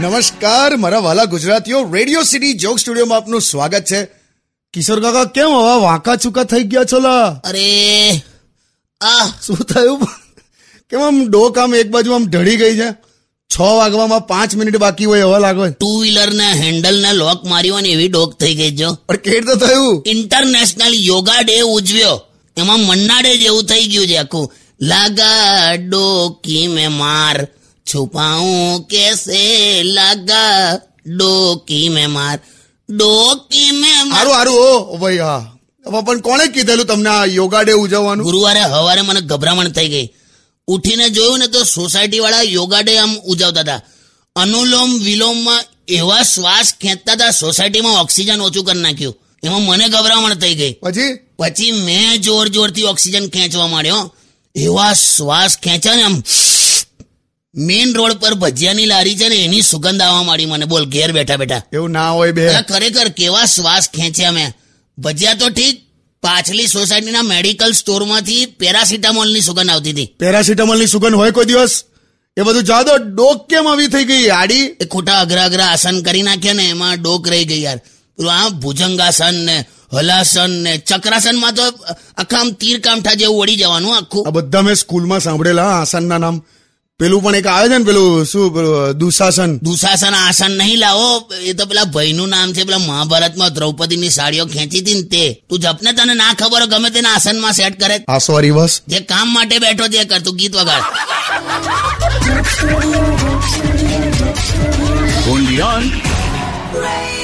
નમસ્કાર મારા વાલા ગુજરાતીઓ. રેડિયો સિટી જોક સ્ટુડિયોમાં આપનું સ્વાગત છે. કિશોર કાકા કેમ હવા વાંકા ચૂકા થઈ ગયા છો લા? અરે આ. શું થયું? કેમ આમ ડોક આમ એક બાજુ આમ ઢળી ગઈ છે? છ વાગવામાં પાંચ મિનિટ બાકી હોય એવા લાગે. ટુ વ્હીલર ના હેન્ડલ ના લોક માર્યો ને એવી ડોક થઈ ગઈ જો. પણ કેટ તો થયું. International yoga day ઉજવ્યો. એમાં મન્નાડે જેવું થઈ ગયું છે આખું. લાગા ડોકી મે માર. છુપાઉં કેસે? લાગા ડોકી મે માર. ડોકી મેં મારું. હારું ઓ ભાઈ હા. પણ કોણે કીધેલું તમને આ યોગા ડે ઉજવવાનું? ગુરુવારે હવારે મને ગભરામણ થઈ ગઈ. ઉઠીને જોયું ને તો સોસાયટી વાળા યોગા ડે આમ ઉજવતા હતા. અનુલોમ વિલોમમાં એવા શ્વાસ ખેંચતા હતા સોસાયટીમાં ઓક્સિજન ઓછું કરી નાખ્યું. એમાં મને ગભરામણ થઈ ગઈ. પછી? પછી મેં જોર જોરથી ઓક્સિજન ખેંચવા માંડ્યો. એવા શ્વાસ ખેંચ્યા ને આમ મેઇન રોડ પર ભજીયાની લારી છે ને એની સુગંધ આવવા માંડી મને. બોલ ઘેર બેઠા બેઠા. એવું ના હોય બે. ખરેખર કેવા શ્વાસ ખેંચ્યા મેં. ભજીયા તો ઠીક પાછલી સોસાયટીના મેડિકલ સ્ટોરમાંથી પેરાસિટામોલની સુગંધ આવતી હતી. પેરાસિટામોલની સુગંધ હોય કોઈ દિવસ? એ બધું જાદો ડોક કેમ આવી થઈ ગઈ આડી. એ ખોટા અઘરા અઘરા આસન કરી નાખ્યા ને એમાં ડોક રહી ગઈ યાર. પેલું આ ભુજંગાસન ને હલાસન ને ચક્રાસનમાં તો આખા આમ તીર કામઠા જેવું વળી જવાનું આખું. આ બધા મેં સ્કૂલમાં સાંભળેલા આસનના નામ. પેલું પણ એક આવે છે ને પેલું શું પેલું દુશાસન? દુશાસન આસન નહીં લાવો. એ તો પેલા ભાઈનું નામ છે પેલા મહાભારતમાં દ્રૌપદીની સાડીઓ ખેંચી હતી ને તે. તું જપને તને ના ખબર હોય ગમે તેના આસનમાં સેટ કરે. આ સોરી બસ. જે કામ માટે બેઠો છે એ કર તું ગીત વગાડ. Joke